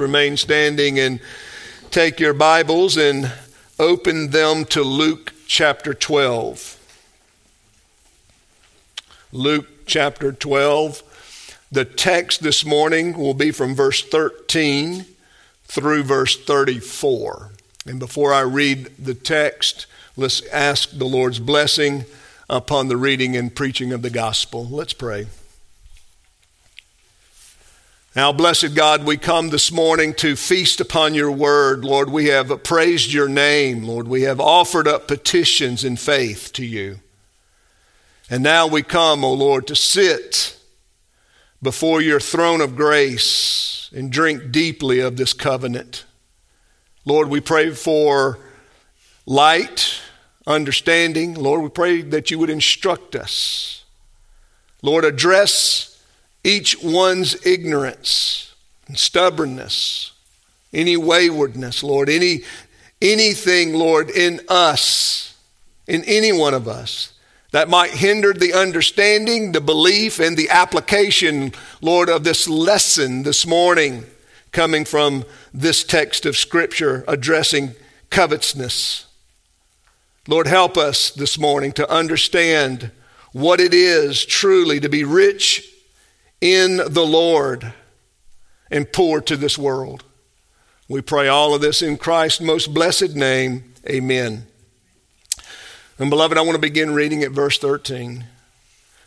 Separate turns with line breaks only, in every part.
remain standing and take your Bibles and open them to Luke chapter 12. Luke chapter 12. The text this morning will be from verse 13 through verse 34. And before I read the text, let's ask the Lord's blessing upon the reading and preaching of the gospel. Let's pray. Now, blessed God, we come this morning to feast upon your word. Lord, we have praised your name. Lord, we have offered up petitions in faith to you. And now we come, O oh Lord, to sit before your throne of grace and drink deeply of this covenant. Lord, we pray for light, understanding. Lord, we pray that you would instruct us. Lord, address each one's ignorance and stubbornness, any waywardness, Lord, any anything, Lord, in us, in any one of us that might hinder the understanding, the belief, and the application, Lord, of this lesson this morning coming from this text of Scripture addressing covetousness. Lord, help us this morning to understand what it is truly to be rich in the Lord and poor to this world. We pray all of this in Christ's most blessed name. Amen. And beloved, I want to begin reading at verse 13.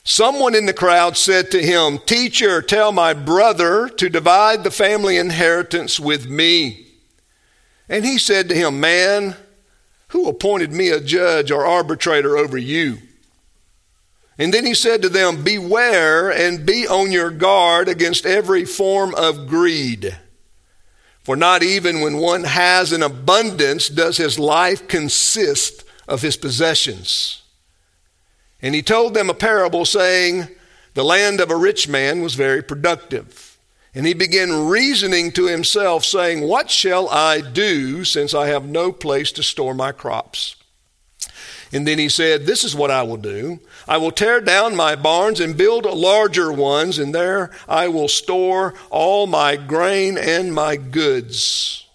Someone in the crowd said to him, Teacher, tell my brother to divide the family inheritance with me. And he said to him, Man, who appointed me a judge or arbitrator over you? And then he said to them, Beware and be on your guard against every form of greed. For not even when one has an abundance does his life consist of his possessions. And he told them a parable saying, The land of a rich man was very productive. And he began reasoning to himself, saying, What shall I do since I have no place to store my crops? And then he said, This is what I will do. I will tear down my barns and build larger ones, and there I will store all my grain and my goods.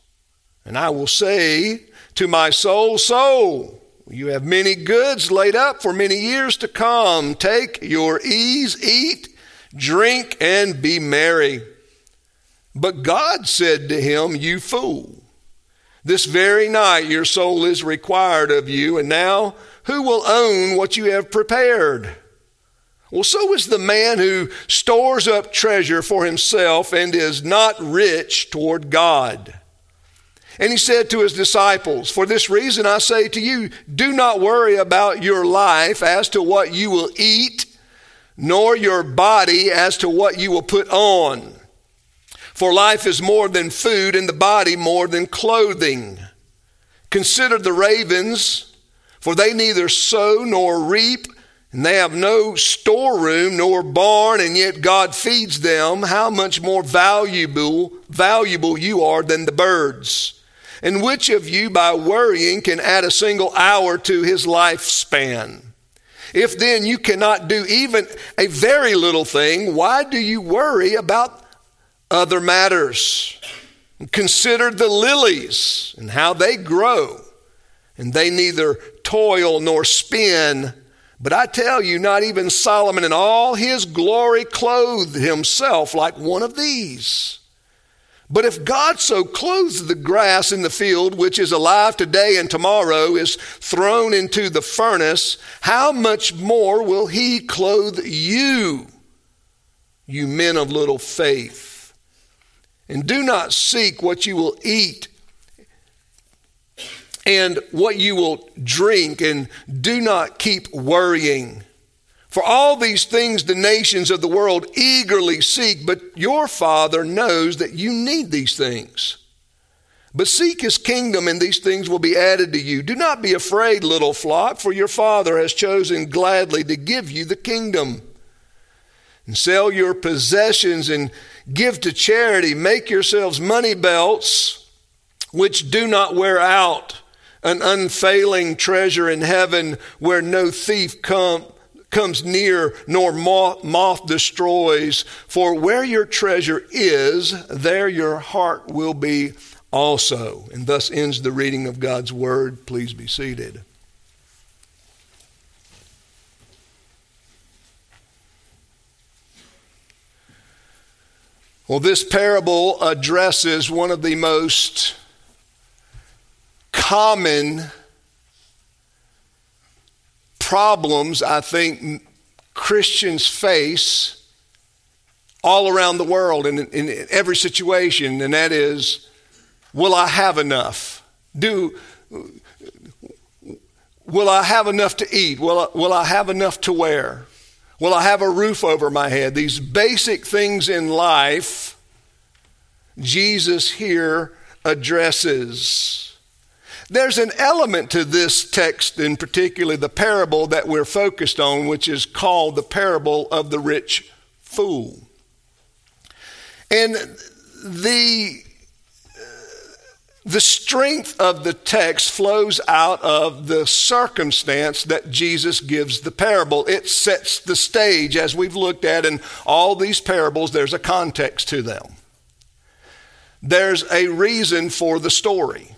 And I will say to my soul, Soul, you have many goods laid up for many years to come. Take your ease, eat, drink, and be merry. But God said to him, You fool. This very night your soul is required of you, and now who will own what you have prepared? Well, so is the man who stores up treasure for himself and is not rich toward God. And he said to his disciples, For this reason I say to you, do not worry about your life as to what you will eat, nor your body as to what you will put on. For life is more than food, and the body more than clothing. Consider the ravens, for they neither sow nor reap, and they have no storeroom nor barn, and yet God feeds them. How much more valuable, valuable you are than the birds? And which of you, by worrying, can add a single hour to his lifespan? If then you cannot do even a very little thing, why do you worry about other matters. Consider the lilies and how they grow, and they neither toil nor spin. But I tell you, not even Solomon in all his glory clothed himself like one of these. But if God so clothes the grass in the field, which is alive today and tomorrow is thrown into the furnace, how much more will he clothe you, you men of little faith? And do not seek what you will eat and what you will drink, and do not keep worrying. For all these things the nations of the world eagerly seek, but your Father knows that you need these things. But seek his kingdom, and these things will be added to you. Do not be afraid, little flock, for your Father has chosen gladly to give you the kingdom. And sell your possessions and Give to charity. Make yourselves money belts which do not wear out, an unfailing treasure in heaven where no thief come, comes near, nor moth, moth destroys. For where your treasure is, there your heart will be also. And thus ends the reading of God's word. Please be seated. Well, this parable addresses one of the most common problems I think Christians face all around the world and in, in, every situation, and that is will I have enough? Do, will I have enough to eat? Will I, will I have enough to wear? Will I have a roof over my head? These basic things in life, Jesus here addresses. There's an element to this text, in particular the parable that we're focused on, which is called the parable of the rich fool. And the the strength of the text flows out of the circumstance that Jesus gives the parable. It sets the stage, as we've looked at in all these parables, there's a context to them. There's a reason for the story.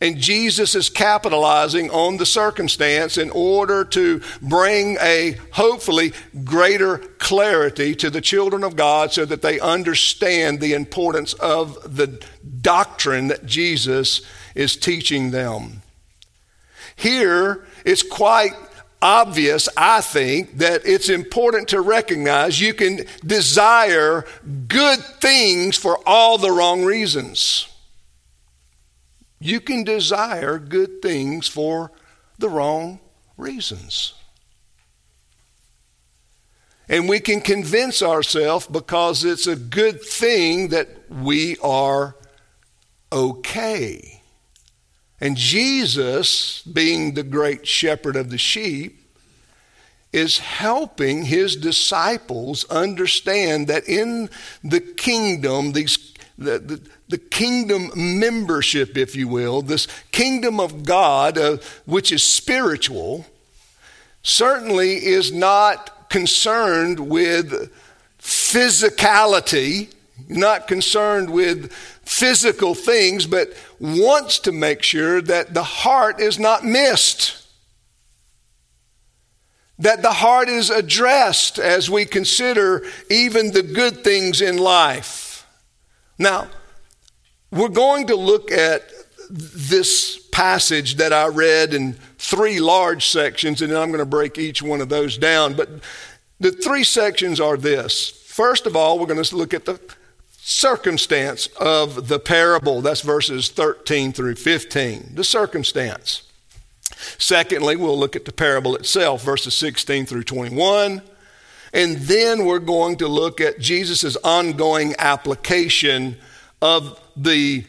And Jesus is capitalizing on the circumstance in order to bring a hopefully greater clarity to the children of God so that they understand the importance of the doctrine that Jesus is teaching them. Here, it's quite obvious, I think, that it's important to recognize you can desire good things for all the wrong reasons. You can desire good things for the wrong reasons. And we can convince ourselves because it's a good thing that we are okay. And Jesus, being the great shepherd of the sheep, is helping his disciples understand that in the kingdom, these, the, the, the kingdom membership, if you will, this kingdom of God, uh, which is spiritual, certainly is not concerned with physicality, not concerned with physical things, but wants to make sure that the heart is not missed. That the heart is addressed as we consider even the good things in life. Now, we're going to look at this passage that I read in three large sections, and then I'm going to break each one of those down. But the three sections are this. First of all, we're going to look at the circumstance of the parable. That's verses 13 through 15. The circumstance. Secondly, we'll look at the parable itself, verses 16 through 21. And then we're going to look at Jesus' ongoing application of the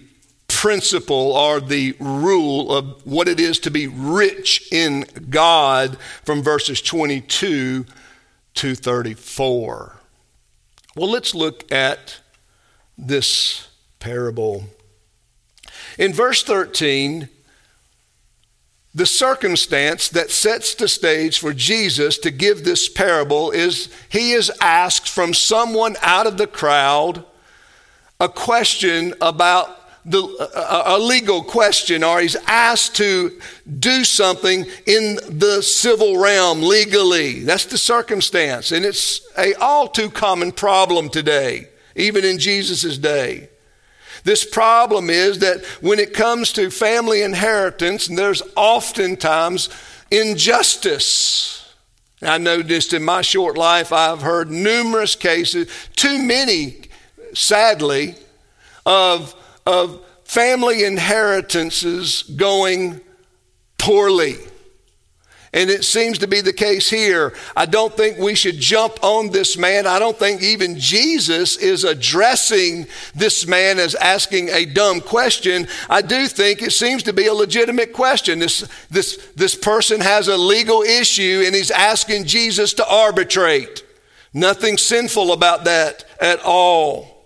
principle or the rule of what it is to be rich in God from verses 22 to 34. Well, let's look at this parable. In verse 13, the circumstance that sets the stage for Jesus to give this parable is he is asked from someone out of the crowd a question about the, a, a, legal question or he's asked to do something in the civil realm legally. That's the circumstance. And it's a all too common problem today, even in Jesus' day. This problem is that when it comes to family inheritance, there's oftentimes injustice. I noticed in my short life, I've heard numerous cases, too many sadly, of, of family inheritances going poorly. And it seems to be the case here. I don't think we should jump on this man. I don't think even Jesus is addressing this man as asking a dumb question. I do think it seems to be a legitimate question. This, this, this person has a legal issue and he's asking Jesus to arbitrate. Nothing sinful about that at all.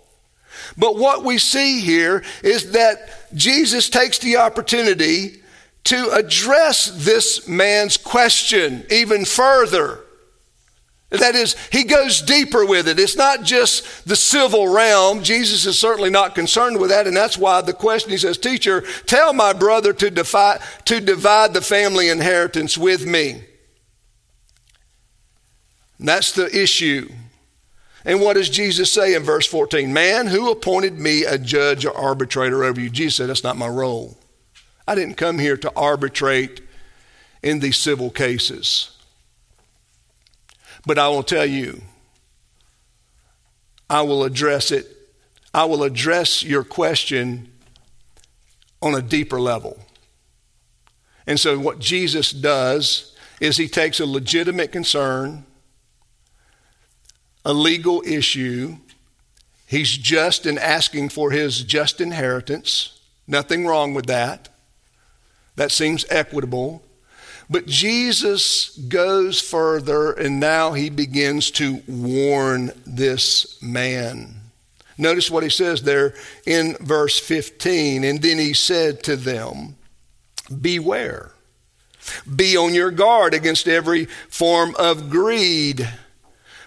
But what we see here is that Jesus takes the opportunity to address this man's question even further. That is, he goes deeper with it. It's not just the civil realm. Jesus is certainly not concerned with that, and that's why the question he says, Teacher, tell my brother to, defy, to divide the family inheritance with me. And that's the issue. And what does Jesus say in verse 14? Man, who appointed me a judge or arbitrator over you? Jesus said, That's not my role. I didn't come here to arbitrate in these civil cases. But I will tell you, I will address it. I will address your question on a deeper level. And so, what Jesus does is he takes a legitimate concern, a legal issue. He's just in asking for his just inheritance. Nothing wrong with that. That seems equitable. But Jesus goes further and now he begins to warn this man. Notice what he says there in verse 15. And then he said to them, Beware, be on your guard against every form of greed.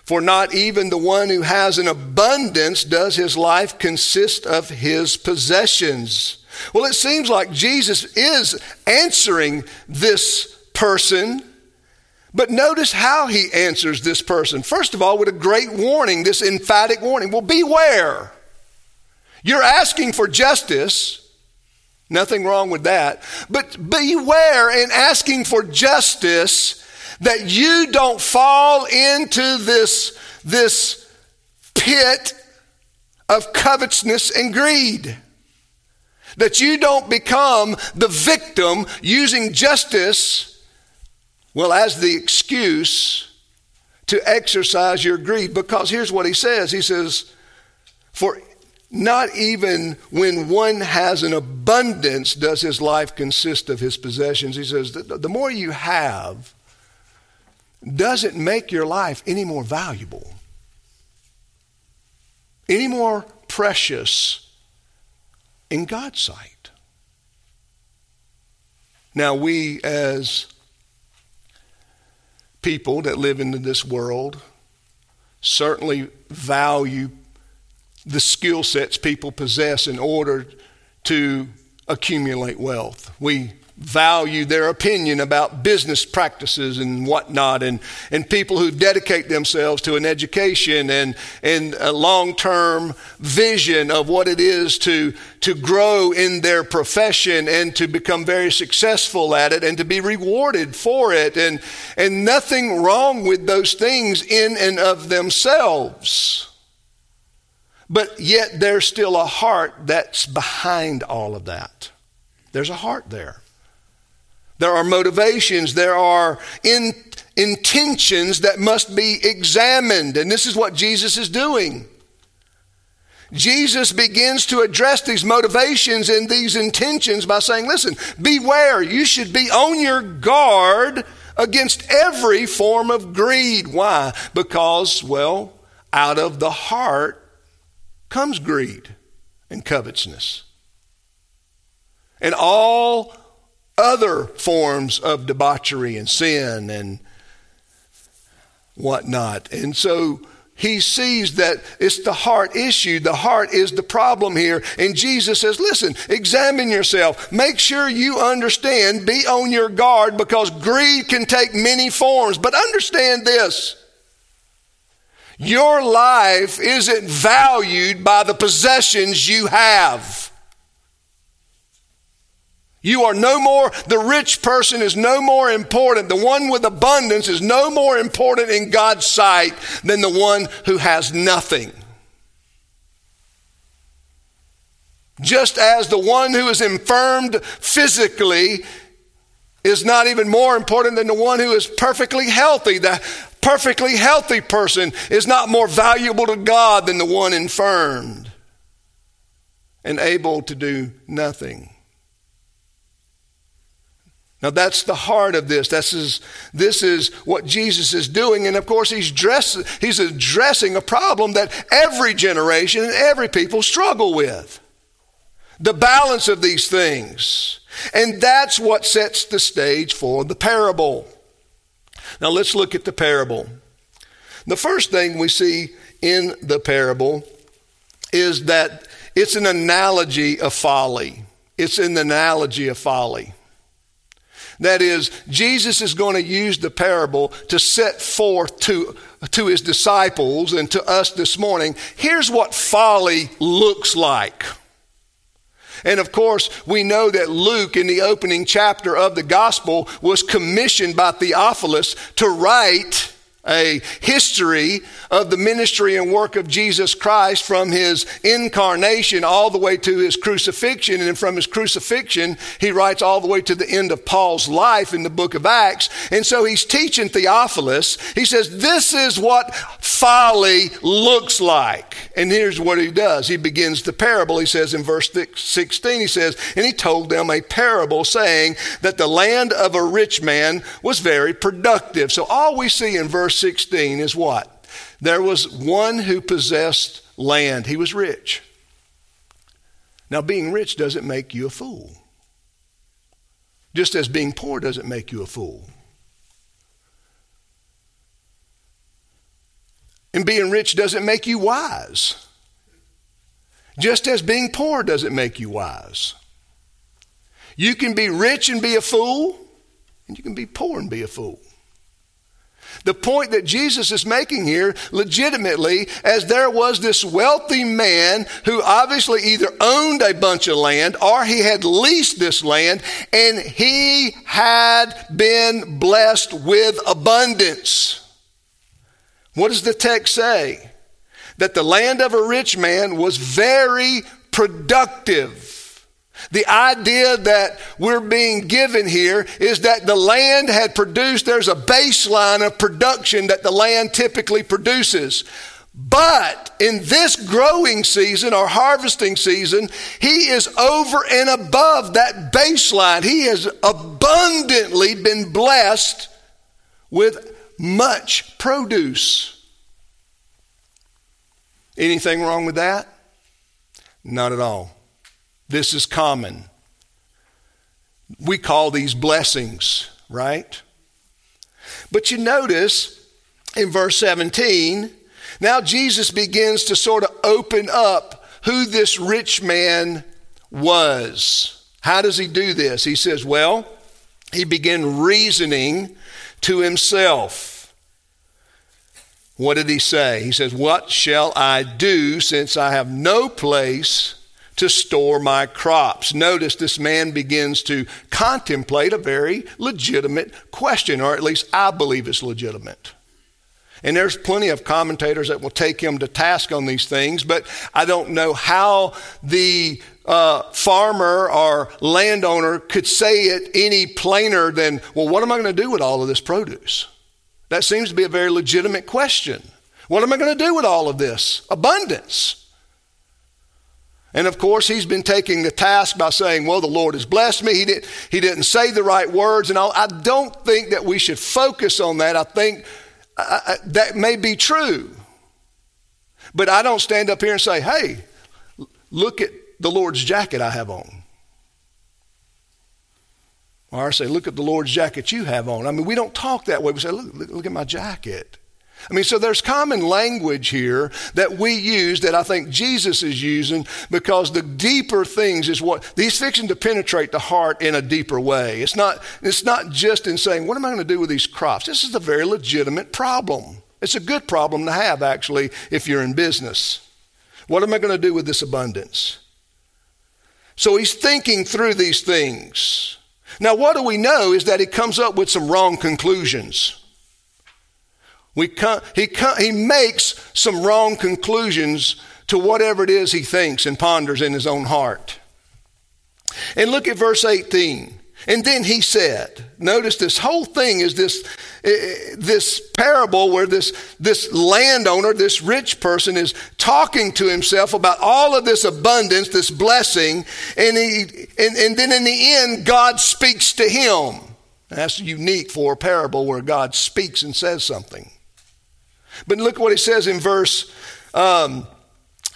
For not even the one who has an abundance does his life consist of his possessions. Well, it seems like Jesus is answering this person. But notice how he answers this person. First of all, with a great warning, this emphatic warning. Well, beware. You're asking for justice. Nothing wrong with that. But beware in asking for justice that you don't fall into this, this pit of covetousness and greed. That you don't become the victim using justice well, as the excuse to exercise your greed. Because here's what he says He says, For not even when one has an abundance does his life consist of his possessions. He says, The more you have doesn't make your life any more valuable, any more precious in God's sight. Now, we as people that live in this world certainly value the skill sets people possess in order to accumulate wealth. We value their opinion about business practices and whatnot, and, and people who dedicate themselves to an education and, and a long term vision of what it is to, to grow in their profession and to become very successful at it and to be rewarded for it. And, and nothing wrong with those things in and of themselves. But yet, there's still a heart that's behind all of that. There's a heart there. There are motivations, there are in, intentions that must be examined. And this is what Jesus is doing. Jesus begins to address these motivations and these intentions by saying, listen, beware, you should be on your guard against every form of greed. Why? Because, well, out of the heart comes greed and covetousness. And all other forms of debauchery and sin and whatnot. And so he sees that it's the heart issue. The heart is the problem here. And Jesus says, listen, examine yourself. Make sure you understand. Be on your guard because greed can take many forms. But understand this. Your life isn't valued by the possessions you have. You are no more, the rich person is no more important. The one with abundance is no more important in God's sight than the one who has nothing. Just as the one who is infirmed physically is not even more important than the one who is perfectly healthy. The perfectly healthy person is not more valuable to God than the one infirmed and able to do nothing. Now that's the heart of this. This is, this is what Jesus is doing. And of course, he's, dress, he's addressing a problem that every generation and every people struggle with. the balance of these things. And that's what sets the stage for the parable. Now let's look at the parable. The first thing we see in the parable is that it's an analogy of folly. It's an analogy of folly. That is, Jesus is going to use the parable to set forth to, to his disciples and to us this morning here's what folly looks like. And of course, we know that Luke, in the opening chapter of the gospel, was commissioned by Theophilus to write a history of the ministry and work of Jesus Christ from his incarnation all the way to his crucifixion. And from his crucifixion, he writes all the way to the end of Paul's life in the book of Acts. And so he's teaching Theophilus. He says, This is what folly looks like. And here's what he does. He begins the parable. He says in verse 16, he says, And he told them a parable saying that the land of a rich man was very productive. So all we see in verse 16 is what? There was one who possessed land. He was rich. Now, being rich doesn't make you a fool, just as being poor doesn't make you a fool. And being rich doesn't make you wise, just as being poor doesn't make you wise. You can be rich and be a fool, and you can be poor and be a fool. The point that Jesus is making here, legitimately, as there was this wealthy man who obviously either owned a bunch of land or he had leased this land and he had been blessed with abundance. What does the text say? That the land of a rich man was very productive. The idea that we're being given here is that the land had produced, there's a baseline of production that the land typically produces. But in this growing season or harvesting season, he is over and above that baseline. He has abundantly been blessed with much produce. Anything wrong with that? Not at all. This is common. We call these blessings, right? But you notice in verse 17, now Jesus begins to sort of open up who this rich man was. How does he do this? He says, well, he began reasoning to himself. What did he say? He says, What shall I do since I have no place to store my crops. Notice this man begins to contemplate a very legitimate question, or at least I believe it's legitimate. And there's plenty of commentators that will take him to task on these things, but I don't know how the uh, farmer or landowner could say it any plainer than, well, what am I going to do with all of this produce? That seems to be a very legitimate question. What am I going to do with all of this? Abundance. And of course, he's been taking the task by saying, Well, the Lord has blessed me. He, did, he didn't say the right words. And. I don't think that we should focus on that. I think uh, uh, that may be true. But I don't stand up here and say, Hey, look at the Lord's jacket I have on. Or I say, Look at the Lord's jacket you have on. I mean, we don't talk that way. We say, Look, look, look at my jacket. I mean, so there's common language here that we use that I think Jesus is using because the deeper things is what he's fixing to penetrate the heart in a deeper way. It's not, it's not just in saying, what am I going to do with these crops? This is a very legitimate problem. It's a good problem to have, actually, if you're in business. What am I going to do with this abundance? So he's thinking through these things. Now, what do we know is that he comes up with some wrong conclusions. We he, he makes some wrong conclusions to whatever it is he thinks and ponders in his own heart. And look at verse 18. And then he said, notice this whole thing is this, uh, this parable where this, this landowner, this rich person is talking to himself about all of this abundance, this blessing, and, he, and, and then in the end, God speaks to him. That's unique for a parable where God speaks and says something. But look what he says in verse um,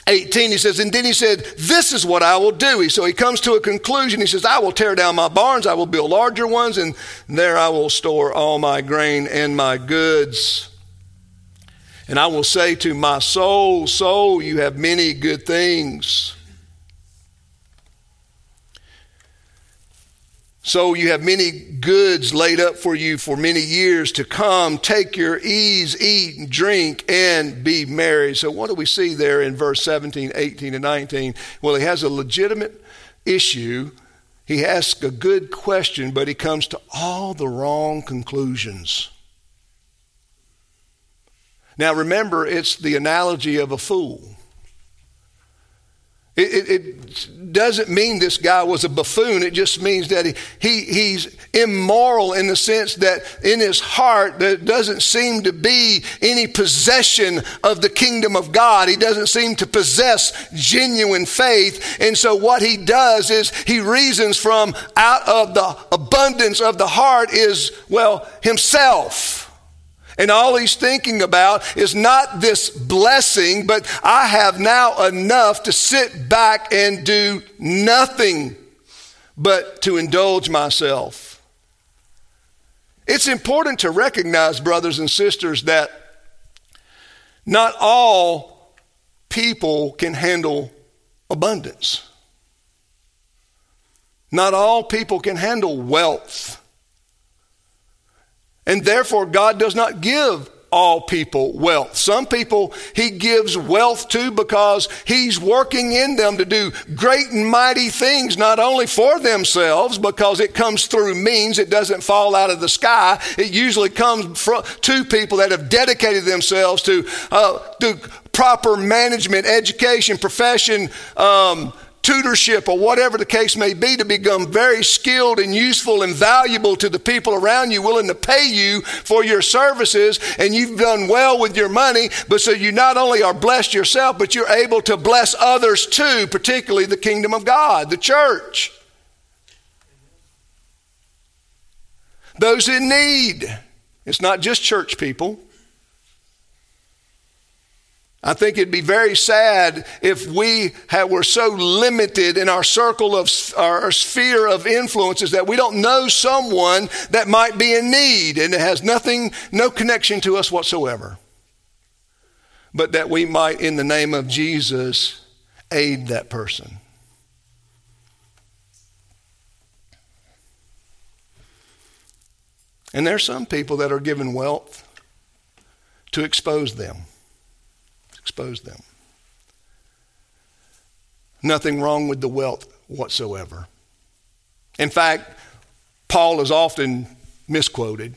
18, he says, and then he said, This is what I will do. So he comes to a conclusion. He says, I will tear down my barns, I will build larger ones, and there I will store all my grain and my goods. And I will say to my soul, Soul, you have many good things. So you have many goods laid up for you for many years to come. Take your ease, eat and drink, and be merry. So, what do we see there in verse 17, 18, and 19? Well, he has a legitimate issue. He asks a good question, but he comes to all the wrong conclusions. Now, remember, it's the analogy of a fool. It, it, it, doesn't mean this guy was a buffoon. It just means that he, he, he's immoral in the sense that in his heart there doesn't seem to be any possession of the kingdom of God. He doesn't seem to possess genuine faith. And so what he does is he reasons from out of the abundance of the heart is, well, himself. And all he's thinking about is not this blessing, but I have now enough to sit back and do nothing but to indulge myself. It's important to recognize, brothers and sisters, that not all people can handle abundance. Not all people can handle wealth. And therefore, God does not give all people wealth. Some people he gives wealth to because he's working in them to do great and mighty things, not only for themselves, because it comes through means, it doesn't fall out of the sky. It usually comes from, to people that have dedicated themselves to, uh, to proper management, education, profession, um, tutorship or whatever the case may be to become very skilled and useful and valuable to the people around you, willing to pay you for your services, and you've done well with your money, but so you not only are blessed yourself, but you're able to bless others too, particularly the kingdom of God, the church. Those in need. It's not just church people. I think it'd be very sad if we had, were so limited in our circle of our sphere of influences that we don't know someone that might be in need and it has nothing, no connection to us whatsoever. But that we might, in the name of Jesus, aid that person. And there are some people that are given wealth to expose them expose them. Nothing wrong with the wealth whatsoever. In fact, Paul is often misquoted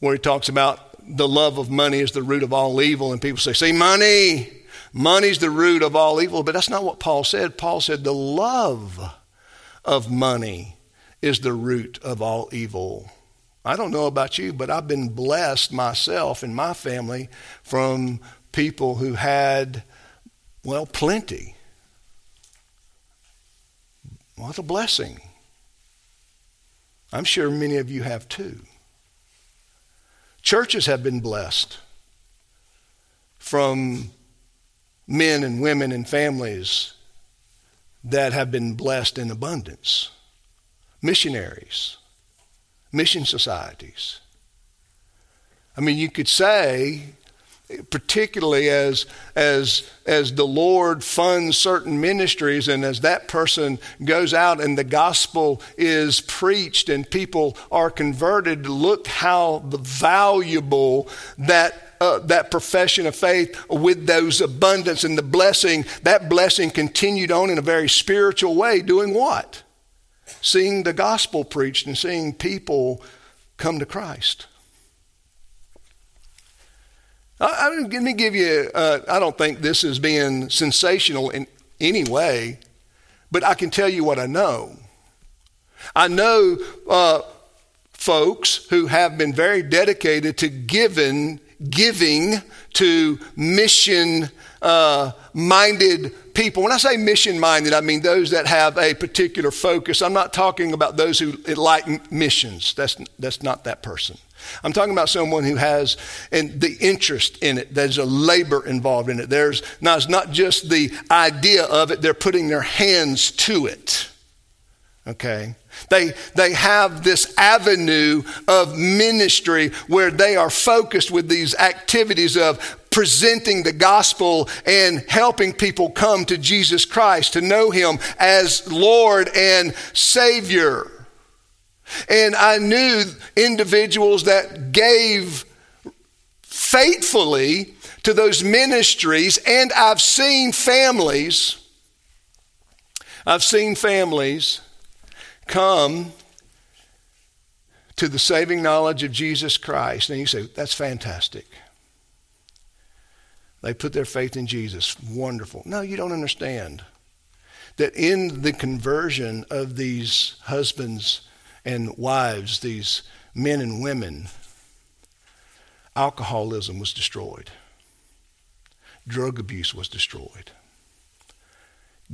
where he talks about the love of money is the root of all evil, and people say, See, money, money's the root of all evil. But that's not what Paul said. Paul said the love of money is the root of all evil. I don't know about you, but I've been blessed myself and my family from people who had, well, plenty. What a blessing. I'm sure many of you have too. Churches have been blessed from men and women and families that have been blessed in abundance. Missionaries, mission societies. I mean, you could say particularly as as as the Lord funds certain ministries and as that person goes out and the gospel is preached and people are converted look how valuable that uh, that profession of faith with those abundance and the blessing that blessing continued on in a very spiritual way doing what? Seeing the gospel preached and seeing people come to Christ I, am let me give you, uh, I don't think this is being sensational in any way, but I can tell you what I know. I know uh, folks who have been very dedicated to giving, giving to mission uh, minded people. When I say mission minded, I mean those that have a particular focus. I'm not talking about those who like missions. That's, that's not that person. I'm talking about someone who has and the interest in it. There's a labor involved in it. There's now it's not just the idea of it, they're putting their hands to it. Okay? They, they have this avenue of ministry where they are focused with these activities of presenting the gospel and helping people come to Jesus Christ, to know Him as Lord and Savior. And I knew individuals that gave faithfully to those ministries, and I've seen families, I've seen families come to the saving knowledge of Jesus Christ. And you say, that's fantastic. They put their faith in Jesus. Wonderful. No, you don't understand that in the conversion of these husbands and wives, these men and women, alcoholism was destroyed, drug abuse was destroyed,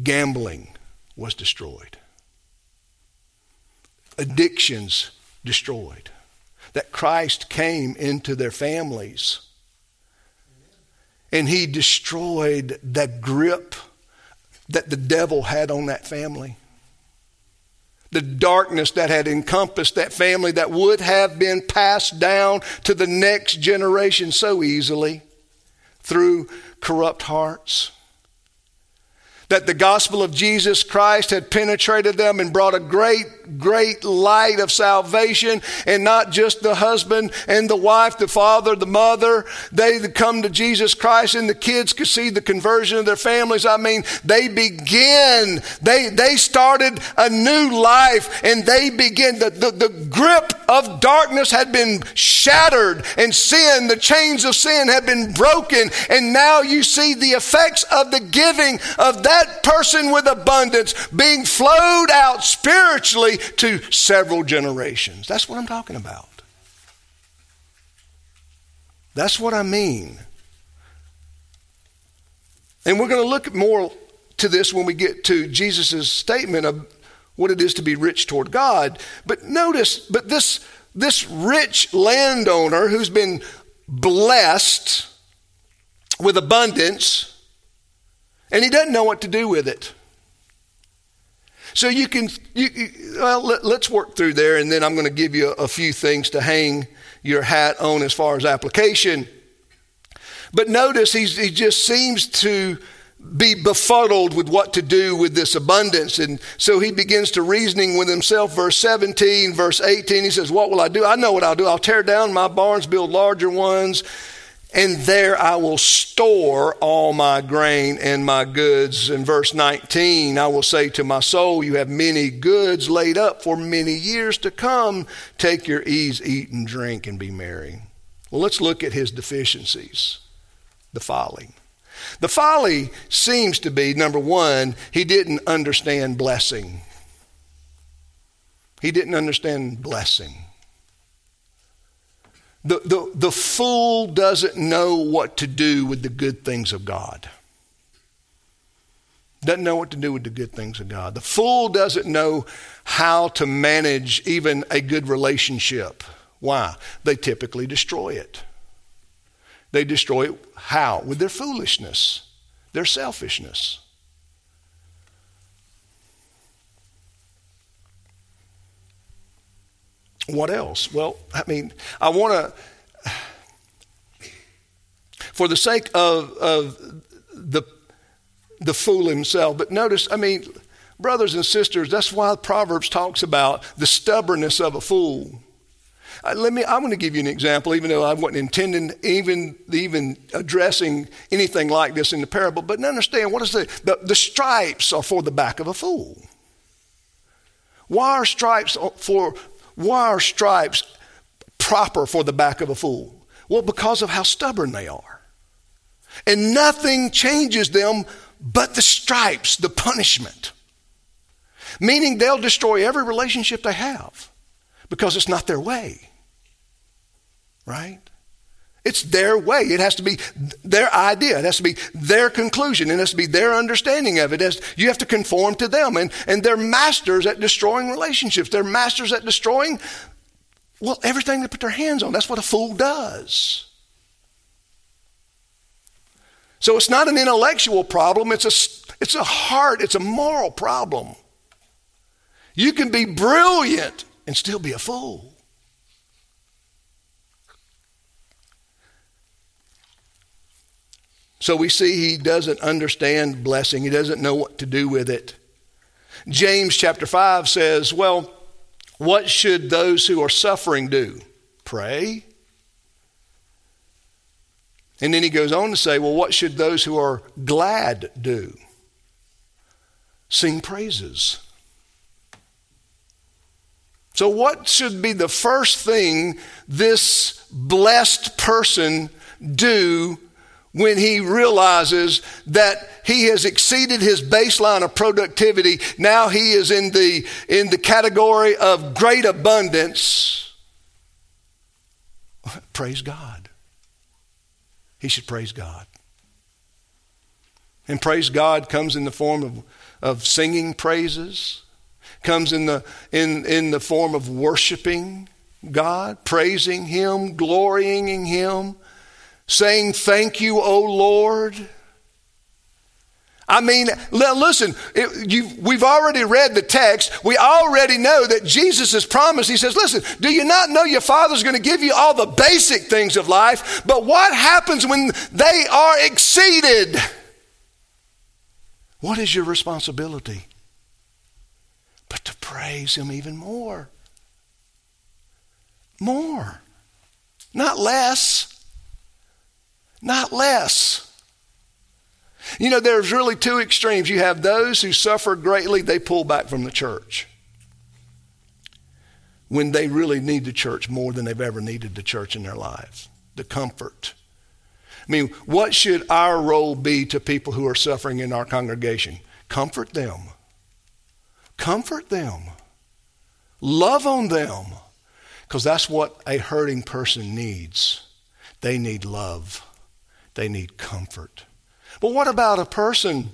gambling was destroyed, addictions destroyed. That Christ came into their families. And he destroyed the grip that the devil had on that family the darkness that had encompassed that family that would have been passed down to the next generation so easily through corrupt hearts that the gospel of Jesus Christ had penetrated them and brought a great, great light of salvation, and not just the husband and the wife, the father, the mother. They come to Jesus Christ, and the kids could see the conversion of their families. I mean, they begin, they, they started a new life, and they begin, the, the, the grip of darkness had been shattered, and sin, the chains of sin had been broken, and now you see the effects of the giving of that person with abundance being flowed out spiritually to several generations. That's what I'm talking about. That's what I mean. And we're going to look more to this when we get to Jesus' statement of what it is to be rich toward God. But notice, but this, this rich landowner who's been blessed with abundance and he doesn't know what to do with it. So you can, you, well, let, us work through there, and then I'm going to give you a, a few things to hang your hat on as far as application. But notice he just seems to be befuddled with what to do with this abundance. And so he begins to reasoning with himself. Verse 17, verse 18, he says, What will I do? I know what I'll do. I'll tear down my barns, build larger ones and there I will store all my grain and my goods. In verse 19, I will say to my soul, You have many goods laid up for many years to come. Take your ease, eat and drink, and be merry. Well, let's look at his deficiencies the folly. The folly seems to be number one, he didn't understand blessing. He didn't understand blessing. The, the, the fool doesn't know what to do with the good things of God. Doesn't know what to do with the good things of God. The fool doesn't know how to manage even a good relationship. Why? They typically destroy it. They destroy it how? With their foolishness, their selfishness. What else? Well, I mean, I want to, for the sake of, of the, the fool himself, but notice, I mean, brothers and sisters, that's why Proverbs talks about the stubbornness of a fool. Uh, let me, I'm going to give you an example, even though I wasn't intending even, even addressing anything like this in the parable. But understand, what is the, the, the stripes are for the back of a fool. Why are stripes for why are stripes proper for the back of a fool? Well, because of how stubborn they are. And nothing changes them but the stripes, the punishment. Meaning they'll destroy every relationship they have because it's not their way. Right? It's their way. It has to be their idea. It has to be their conclusion. It has to be their understanding of it. it you have to conform to them. And, and they're masters at destroying relationships. They're masters at destroying Well, everything they put their hands on, that's what a fool does. So it's not an intellectual problem, it's a, it's a heart, it's a moral problem. You can be brilliant and still be a fool. So we see he doesn't understand blessing, he doesn't know what to do with it. James chapter 5 says, Well, what should those who are suffering do? Pray. And then he goes on to say, Well, what should those who are glad do? Sing praises. So, what should be the first thing this blessed person do when he realizes that he has exceeded his baseline of productivity. Now he is in the, in the category of great abundance. Praise God. He should praise God. And praise God comes in the form of, of singing praises, comes in the, in, in the form of worshiping God, praising Him, glorying in Him saying, Thank you, O Lord. I mean, listen, it, we've already read the text. We already know that Jesus has promised. He says, Listen, do you not know your Father's going to give you all the basic things of life? But what happens when they are exceeded? What is your responsibility? But to praise Him even more. More, not less not less. You know, there's really two extremes. You have those who suffer greatly, they pull back from the church when they really need the church more than they've ever needed the church in their lives. The comfort. I mean, what should our role be to people who are suffering in our congregation? Comfort them. Comfort them. Love on them. Because that's what a hurting person needs. They need love. They need comfort. But what about a person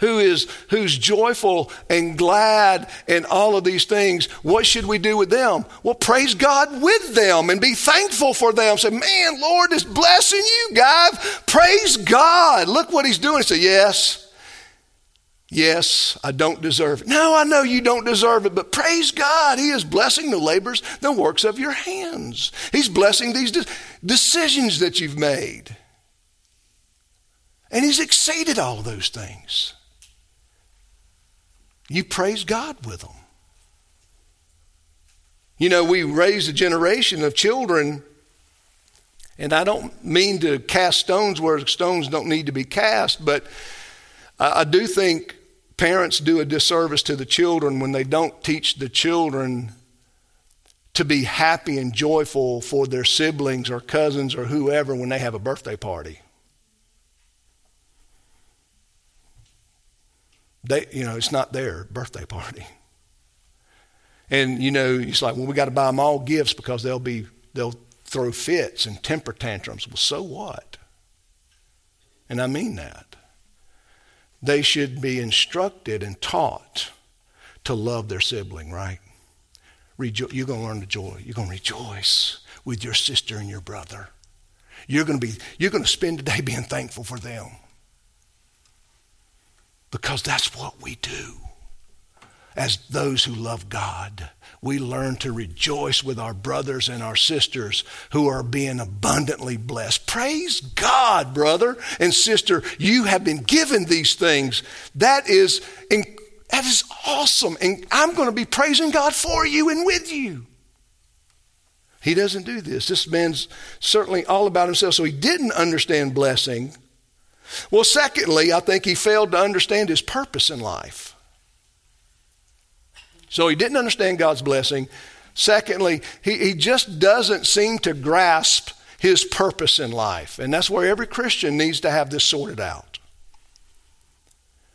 who is who's joyful and glad and all of these things? What should we do with them? Well praise god with them and be thankful for them. Say man lord is blessing you guys. Praise god. Look what he's doing. Say yes. Yes i don't deserve it. No i know you don't deserve it but praise god. He is blessing the labors the works of your hands. He's blessing these de- decisions that you've made and He's exceeded all those things. You praise God with them. You know, we raise a generation of children, and I don't mean to cast stones where stones don't need to be cast, but I, do think parents do a disservice to the children when they don't teach the children to be happy and joyful for their siblings or cousins or whoever when they have a birthday party. They, you know, it's not their birthday party. And you know, it's like, well, we got to buy them all gifts because they'll be they'll throw fits and temper tantrums. Well, so what? And I mean that. They should be instructed and taught to love their sibling, right? Rejo- you're going to learn the joy. You're going to rejoice with your sister and your brother. You're going to be you're going to spend the day being thankful for them because that's what we do. As those who love God, we learn to rejoice with our brothers and our sisters who are being abundantly blessed. Praise God, brother and sister. You have been given these things. That is, that is awesome. And I'm going to be praising God for you and with you. He doesn't do this. This man's certainly all about himself. So he didn't understand blessing well, secondly, I think he failed to understand his purpose in life. So he didn't understand God's blessing. Secondly, he, he just doesn't seem to grasp his purpose in life. And that's where every Christian needs to have this sorted out.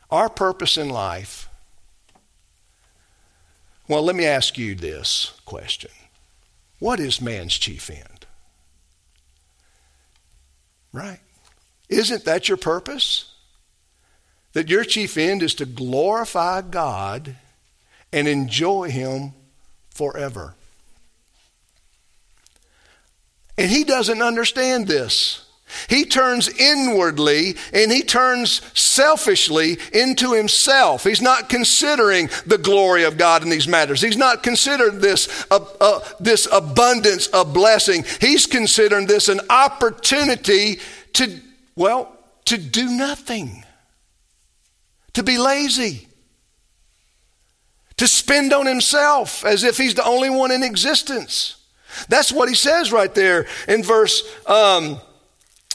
Our purpose in life. Well, let me ask you this question What is man's chief end? Right? Isn't that your purpose? That your chief end is to glorify God and enjoy Him forever. And he doesn't understand this. He turns inwardly and he turns selfishly into himself. He's not considering the glory of God in these matters. He's not considering this, uh, uh, this abundance of blessing. He's considering this an opportunity to, well, to do nothing, to be lazy, to spend on himself as if he's the only one in existence. That's what he says right there in verse. Um,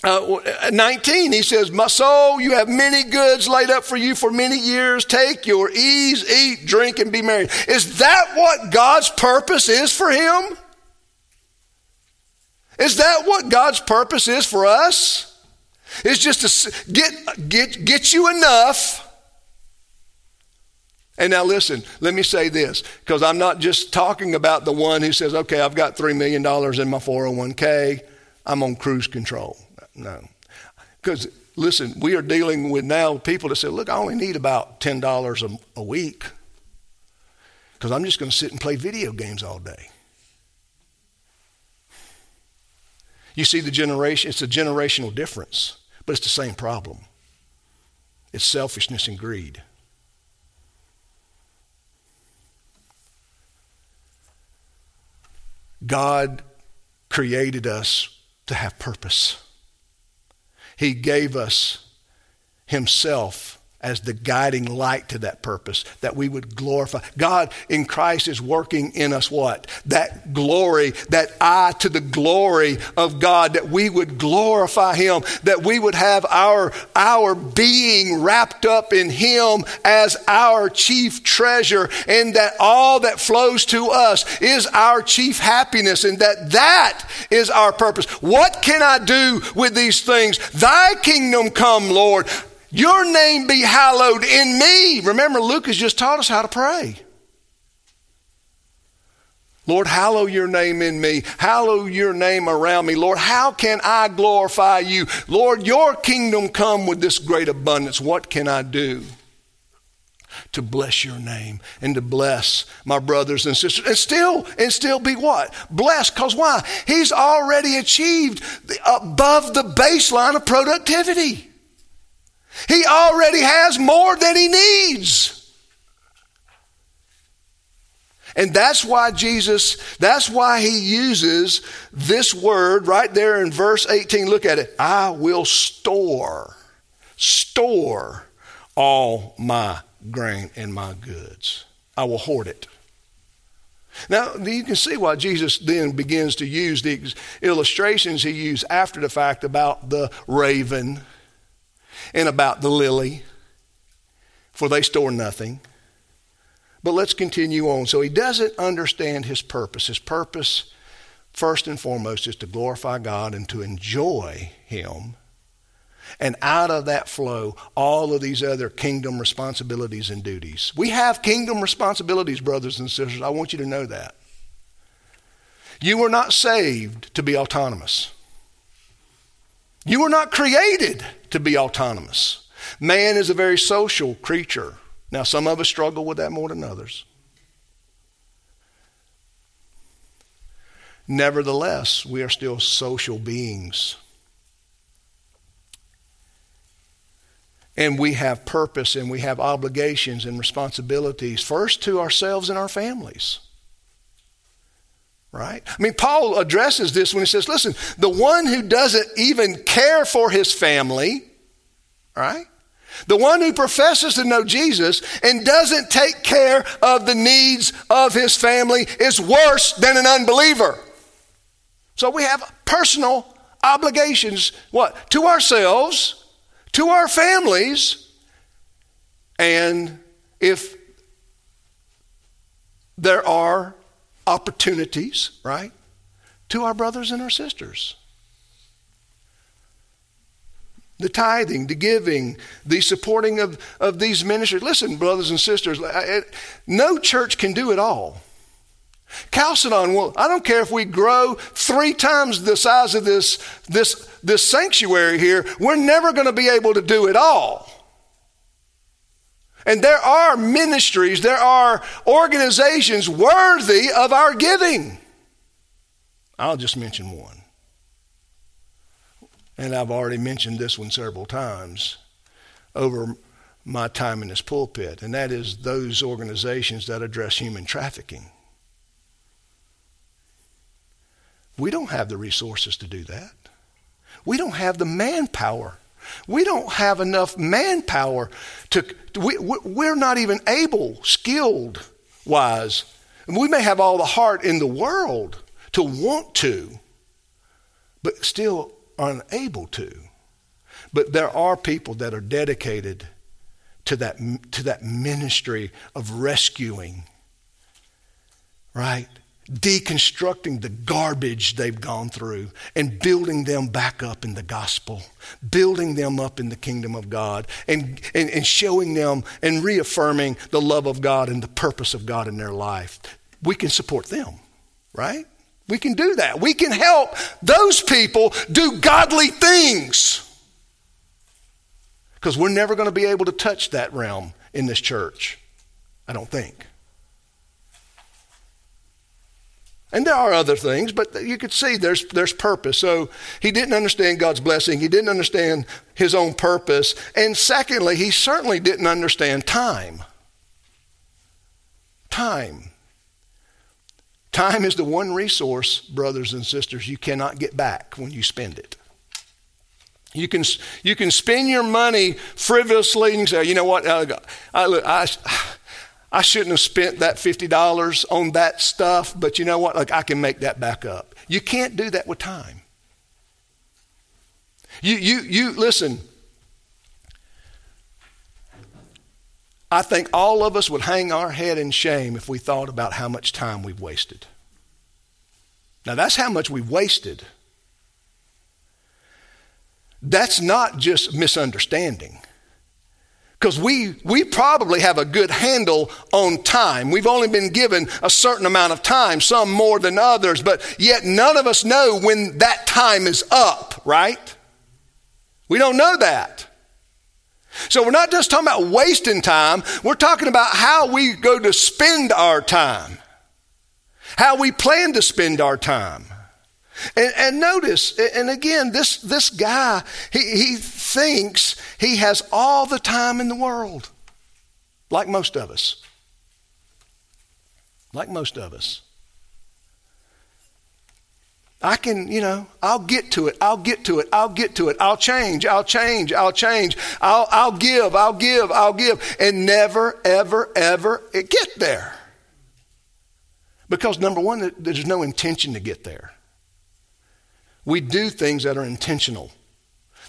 uh, 19, he says, My soul, you have many goods laid up for you for many years. Take your ease, eat, drink, and be merry. Is that what God's purpose is for him? Is that what God's purpose is for us? It's just to get, get, get you enough. And now listen, let me say this, because I'm not just talking about the one who says, okay, I've got $3 million in my 401k, I'm on cruise control. No. Because, listen, we are dealing with now people that say, look, I only need about $10 a, a week because I'm just going to sit and play video games all day. You see the generation, it's a generational difference, but it's the same problem. It's selfishness and greed. God created us to have purpose. He gave us Himself as the guiding light to that purpose, that we would glorify. God in Christ is working in us what? That glory, that eye to the glory of God, that we would glorify Him, that we would have our, our being wrapped up in Him as our chief treasure, and that all that flows to us is our chief happiness, and that that is our purpose. What can I do with these things? Thy kingdom come, Lord. Your name be hallowed in me. Remember, Luke has just taught us how to pray. Lord, hallow your name in me. Hallow your name around me. Lord, how can I glorify you? Lord, your kingdom come with this great abundance. What can I do to bless your name and to bless my brothers and sisters and still and still be what? Blessed cuz why? He's already achieved above the baseline of productivity. He already has more than he needs. And that's why Jesus, that's why he uses this word right there in verse 18. Look at it. I will store, store all my grain and my goods. I will hoard it. Now, you can see why Jesus then begins to use the illustrations he used after the fact about the raven and about the lily, for they store nothing. But let's continue on. So he doesn't understand his purpose. His purpose, first and foremost, is to glorify God and to enjoy him. And out of that flow, all of these other kingdom responsibilities and duties. We have kingdom responsibilities, brothers and sisters. I want you to know that. You were not saved to be autonomous. You were not created to be autonomous. Man is a very social creature. Now, some of us struggle with that more than others. Nevertheless, we are still social beings. And we have purpose and we have obligations and responsibilities, first to ourselves and our families. Right? I mean, Paul addresses this when he says, listen, the one who doesn't even care for his family, right? The one who professes to know Jesus and doesn't take care of the needs of his family is worse than an unbeliever. So we have personal obligations, what? To ourselves, to our families, and if there are opportunities, right, to our brothers and our sisters. The tithing, the giving, the supporting of, of these ministries. Listen, brothers and sisters, no church can do it all. Chalcedon will, I don't care if we grow three times the size of this, this, this sanctuary here, we're never going to be able to do it all. And there are ministries, there are organizations worthy of our giving. I'll just mention one and I've already mentioned this one several times over my time in this pulpit, and that is those organizations that address human trafficking. We don't have the resources to do that. We don't have the manpower. We don't have enough manpower to, we, we're not even able, skilled wise. And we may have all the heart in the world to want to, but still unable to. But there are people that are dedicated to that, to that ministry of rescuing, right? Deconstructing the garbage they've gone through and building them back up in the gospel, building them up in the kingdom of God, and, and, and showing them and reaffirming the love of God and the purpose of God in their life. We can support them, right? We can do that. We can help those people do godly things. Because we're never going to be able to touch that realm in this church. I don't think. And there are other things, but you could see there's, there's purpose. So he didn't understand God's blessing. He didn't understand his own purpose. And secondly, he certainly didn't understand time. Time. Time is the one resource, brothers and sisters, you cannot get back when you spend it. You can, you can spend your money frivolously and say, you know what, uh, I, I, I shouldn't have spent that $50 on that stuff, but you know what, like, I can make that back up. You can't do that with time. You, you, you, listen, I think all of us would hang our head in shame if we thought about how much time we've wasted. Now, that's how much we've wasted. That's not just misunderstanding. Because we, we probably have a good handle on time. We've only been given a certain amount of time, some more than others, but yet none of us know when that time is up, right? We don't know that. So we're not just talking about wasting time, we're talking about how we go to spend our time, how we plan to spend our time. And, and, notice, and again, this, this guy, he, he thinks he has all the time in the world, like most of us. Like most of us. I can, you know, I'll get to it. I'll get to it. I'll get to it. I'll change. I'll change. I'll change. I'll, I'll give. I'll give. I'll give. And never, ever, ever get there. Because number one, there's no intention to get there. We do things that are intentional,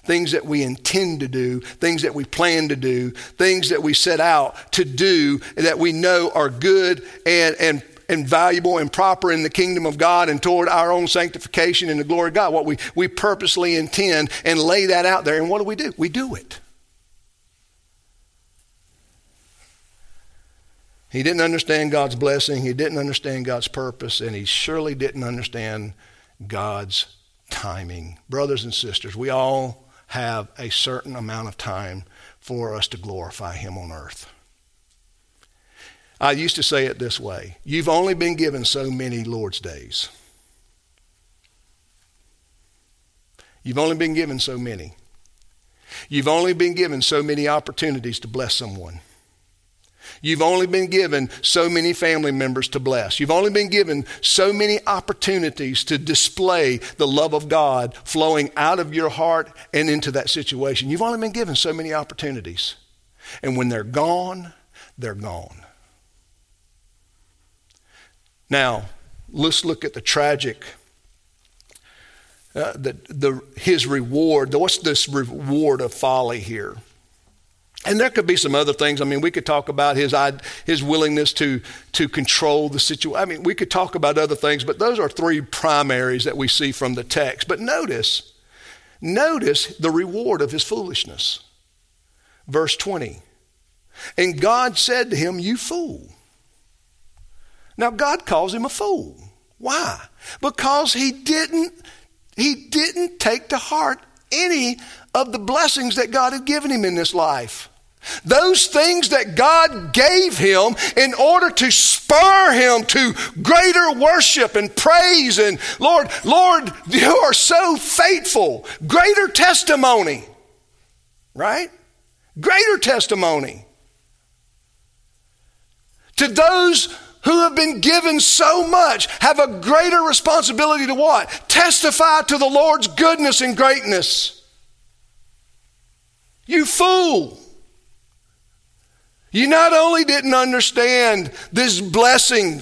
things that we intend to do, things that we plan to do, things that we set out to do that we know are good and, and, and valuable and proper in the kingdom of God and toward our own sanctification and the glory of God. What we, we purposely intend and lay that out there. And what do we do? We do it. He didn't understand God's blessing, he didn't understand God's purpose, and he surely didn't understand God's timing. Brothers and sisters, we all have a certain amount of time for us to glorify Him on earth. I used to say it this way You've only been given so many Lord's days. You've only been given so many. You've only been given so many opportunities to bless someone. You've only been given so many family members to bless. You've only been given so many opportunities to display the love of God flowing out of your heart and into that situation. You've only been given so many opportunities. And when they're gone, they're gone. Now, let's look at the tragic. Uh, the, the, his reward. What's this reward of folly here? And there could be some other things. I mean, we could talk about his, his willingness to, to control the situation. I mean, we could talk about other things, but those are three primaries that we see from the text. But notice, notice the reward of his foolishness. Verse 20. And God said to him, You fool. Now, God calls him a fool. Why? Because he didn't, he didn't take to heart any of the blessings that God had given him in this life. Those things that God gave him in order to spur him to greater worship and praise. And Lord, Lord, you are so faithful. Greater testimony, right? Greater testimony. To those who have been given so much have a greater responsibility to what? Testify to the Lord's goodness and greatness. You fool. You not only didn't understand this blessing,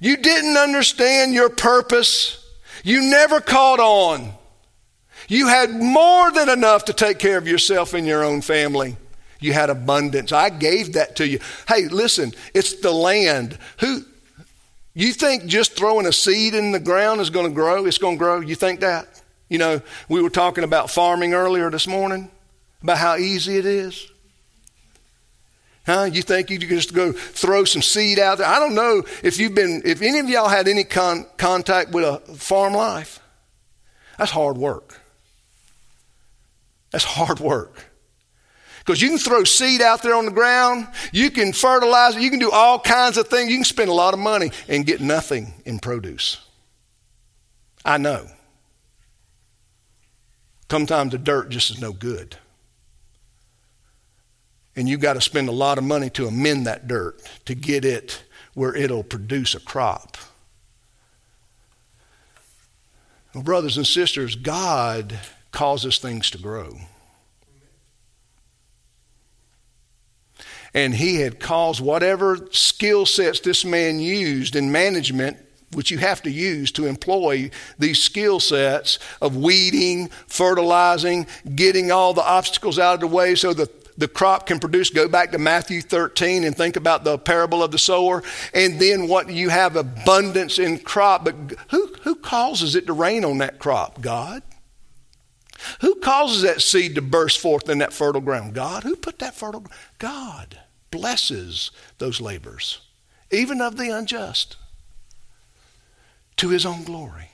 you didn't understand your purpose. You never caught on. You had more than enough to take care of yourself and your own family. You had abundance. I gave that to you. Hey, listen, it's the land. Who you think just throwing a seed in the ground is going to grow? It's going to grow. You think that? You know, we were talking about farming earlier this morning, about how easy it is. Huh? You think you can just go throw some seed out there? I don't know if you've been, if any of y'all had any con- contact with a farm life. That's hard work. That's hard work. Because you can throw seed out there on the ground, you can fertilize it, you can do all kinds of things. You can spend a lot of money and get nothing in produce. I know. Sometimes the dirt just is no good. And you've got to spend a lot of money to amend that dirt to get it where it'll produce a crop. Well, brothers and sisters, God causes things to grow. and he had caused whatever skill sets this man used in management which you have to use to employ these skill sets of weeding, fertilizing, getting all the obstacles out of the way so that the crop can produce. Go back to Matthew 13 and think about the parable of the sower. And then what you have abundance in crop. But who, who causes it to rain on that crop? God. Who causes that seed to burst forth in that fertile ground? God. Who put that fertile? God blesses those labors, even of the unjust, to his own glory.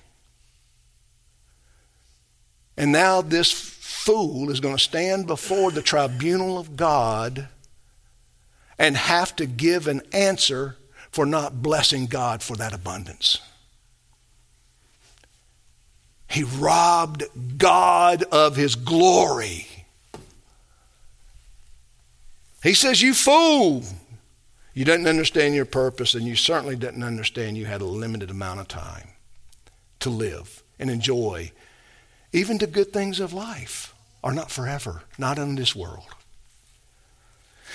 And now this fool is going to stand before the tribunal of God and have to give an answer for not blessing God for that abundance. He robbed God of his glory. He says, You fool! You didn't understand your purpose, and you certainly didn't understand you had a limited amount of time to live and enjoy. Even the good things of life are not forever, not in this world.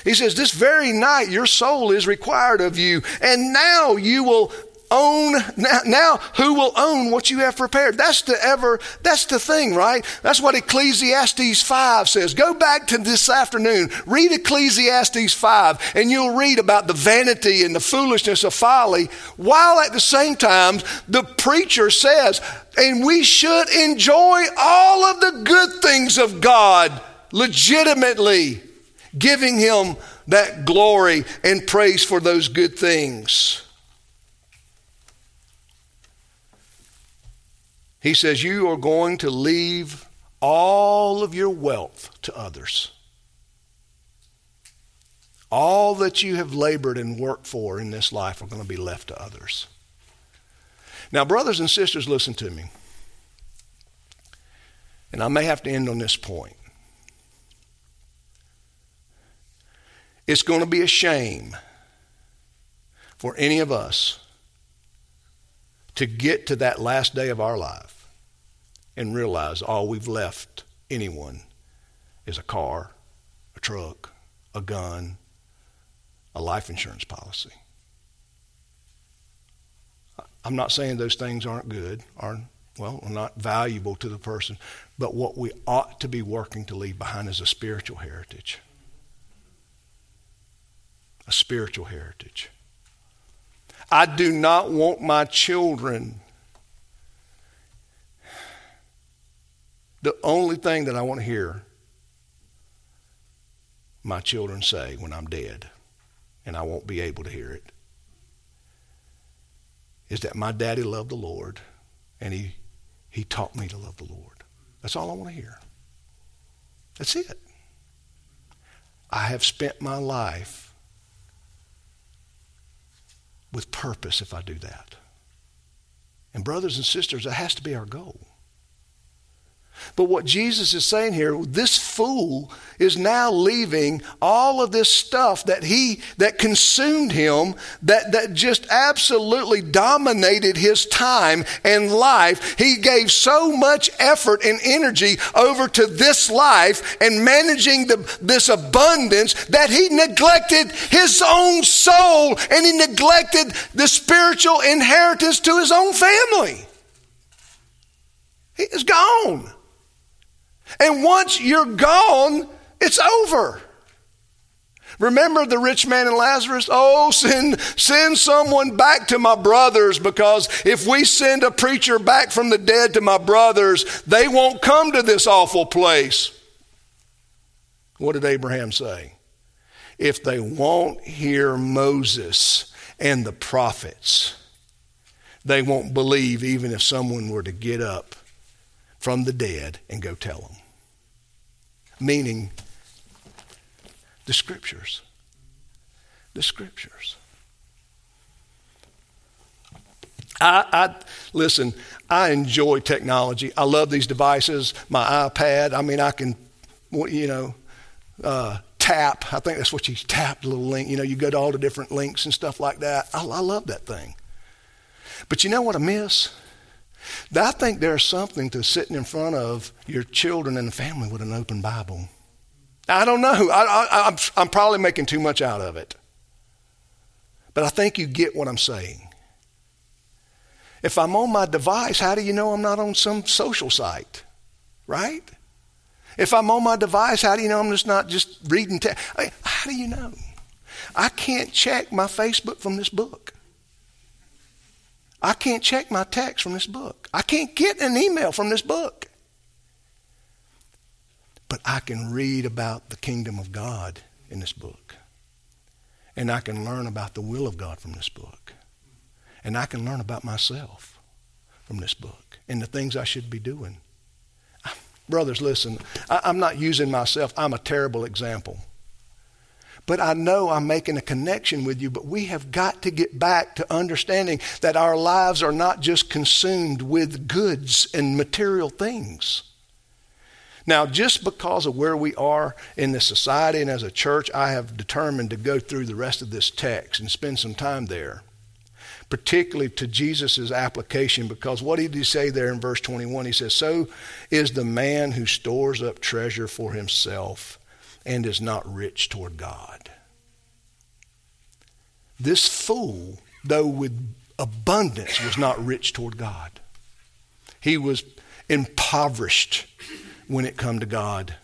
He says, This very night your soul is required of you, and now you will own now, now, who will own what you have prepared? That's the ever that's the thing right? That's what ecclesiastes 5 says. Go back to this afternoon. Read ecclesiastes 5 and you'll read about the vanity and the foolishness of folly while at the same time the preacher says and we should enjoy all of the good things of god legitimately giving him that glory and praise for those good things He says, You are going to leave all of your wealth to others. All that you have labored and worked for in this life are going to be left to others. Now, brothers and sisters, listen to me. And I may have to end on this point. It's going to be a shame for any of us to get to that last day of our life and realize all we've left anyone is a car, a truck, a gun, a life insurance policy. I'm not saying those things aren't good, aren't well, not valuable to the person, but what we ought to be working to leave behind is a spiritual heritage. A spiritual heritage. I do not want my children. The only thing that I want to hear my children say when I'm dead, and I won't be able to hear it, is that my daddy loved the Lord and he, he taught me to love the Lord. That's all I want to hear. That's it. I have spent my life with purpose if I do that. And, brothers and sisters, that has to be our goal. But what Jesus is saying here, this fool is now leaving all of this stuff that he that consumed him, that, that just absolutely dominated his time and life. He gave so much effort and energy over to this life and managing the, this abundance that he neglected his own soul and he neglected the spiritual inheritance to his own family. He is gone. And once you're gone, it's over. Remember the rich man and Lazarus? Oh, send, send someone back to my brothers because if we send a preacher back from the dead to my brothers, they won't come to this awful place. What did Abraham say? If they won't hear Moses and the prophets, they won't believe even if someone were to get up from the dead and go tell them meaning the scriptures. The scriptures. I, I, listen. I enjoy technology. I love these devices. My iPad. I mean, I can, you know, uh, tap. I think that's what you tap the little link. You know, you go to all the different links and stuff like that. I, I love that thing. But you know what I miss? I think there's something to sitting in front of your children and family with an open Bible. I don't know. I, am probably making too much out of it. But I think you get what I'm saying. If I'm on my device, how do you know I'm not on some social site? Right? If I'm on my device, how do you know I'm just not just reading text? How do you know? I can't check my Facebook from this book. I can't check my text from this book. I can't get an email from this book. But I can read about the kingdom of God in this book. And I can learn about the will of God from this book. And I can learn about myself from this book and the things I should be doing. Brothers, listen, I, am not using myself. I'm a terrible example. But I know I'm making a connection with you, but we have got to get back to understanding that our lives are not just consumed with goods and material things. Now, just because of where we are in the society and as a church, I have determined to go through the rest of this text and spend some time there, particularly to Jesus' application, because what did he say there in verse 21? He says, So is the man who stores up treasure for himself and is not rich toward God. This fool, though with abundance, was not rich toward God. He was impoverished when it come to God.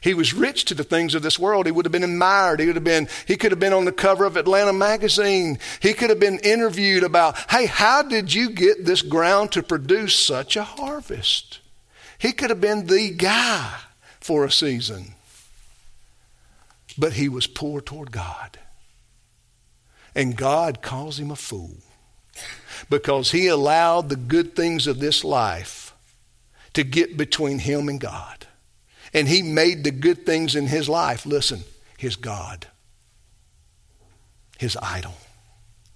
He was rich to the things of this world. He would have been admired. He would have been, he could have been on the cover of Atlanta magazine. He could have been interviewed about, hey, how did you get this ground to produce such a harvest? He could have been the guy for a season but he was poor toward God. And God calls him a fool because he allowed the good things of this life to get between him and God. And he made the good things in his life, listen, his God, his idol.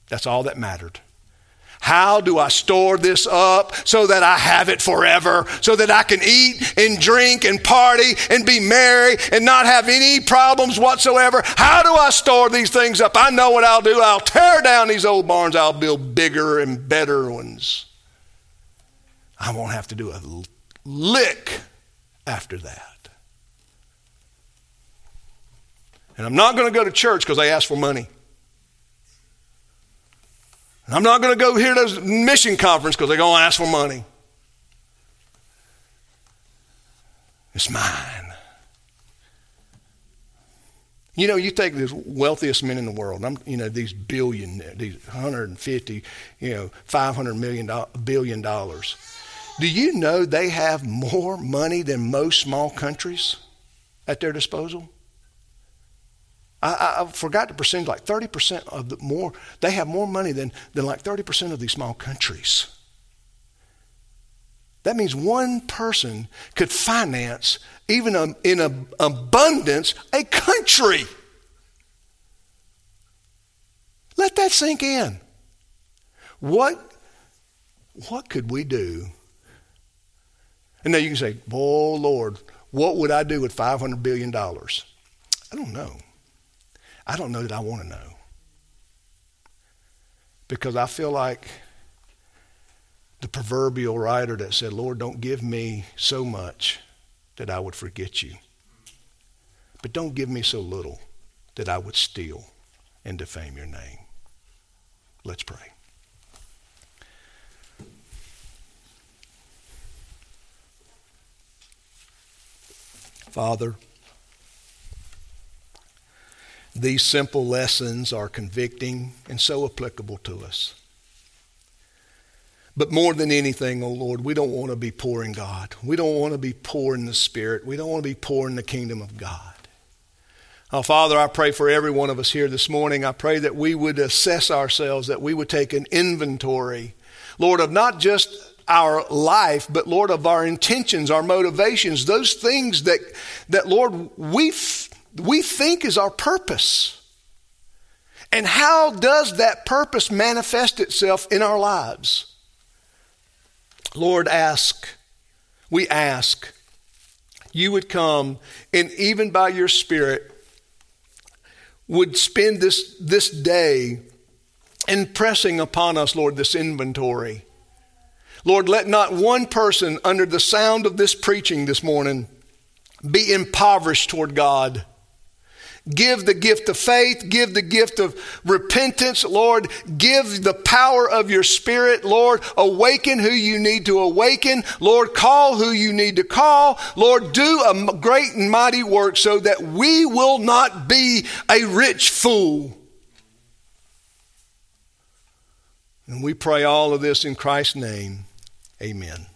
That's all that mattered. How do I store this up so that I have it forever, so that I can eat and drink and party and be merry and not have any problems whatsoever? How do I store these things up? I know what I'll do. I'll tear down these old barns, I'll build bigger and better ones. I won't have to do a lick after that. And I'm not going to go to church because they ask for money. I'm not going to go here to a mission conference because they're going to ask for money. It's mine. You know, you take the wealthiest men in the world. I'm, you know, these billion, these 150, you know, 500 million billion dollars. Do you know they have more money than most small countries at their disposal? I, I, forgot the percentage, like 30% of the more, they have more money than, than like 30% of these small countries. That means one person could finance, even a, in a, abundance, a country. Let that that sink in. What, what could we do? And now you can say, Oh, Lord, what would I do with $500 billion? I don't know. I don't know that I want to know. Because I feel like the proverbial writer that said, Lord, don't give me so much that I would forget you. But don't give me so little that I would steal and defame your name. Let's pray. Father, these simple lessons are convicting and so applicable to us. But more than anything, oh Lord, we don't want to be poor in God. We don't want to be poor in the Spirit. We don't want to be poor in the kingdom of God. Oh, Father, I pray for every one of us here this morning. I pray that we would assess ourselves, that we would take an inventory, Lord, of not just our life, but Lord, of our intentions, our motivations, those things that, that Lord, we, f- we think is our purpose. And how does that purpose manifest itself in our lives? Lord, ask, we ask, you would come and even by your Spirit would spend this, this day impressing upon us, Lord, this inventory. Lord, let not one person under the sound of this preaching this morning be impoverished toward God. Give the gift of faith. Give the gift of repentance, Lord. Give the power of your spirit, Lord. Awaken who you need to awaken. Lord, call who you need to call. Lord, do a great and mighty work so that we will not be a rich fool. And we pray all of this in Christ's name. Amen.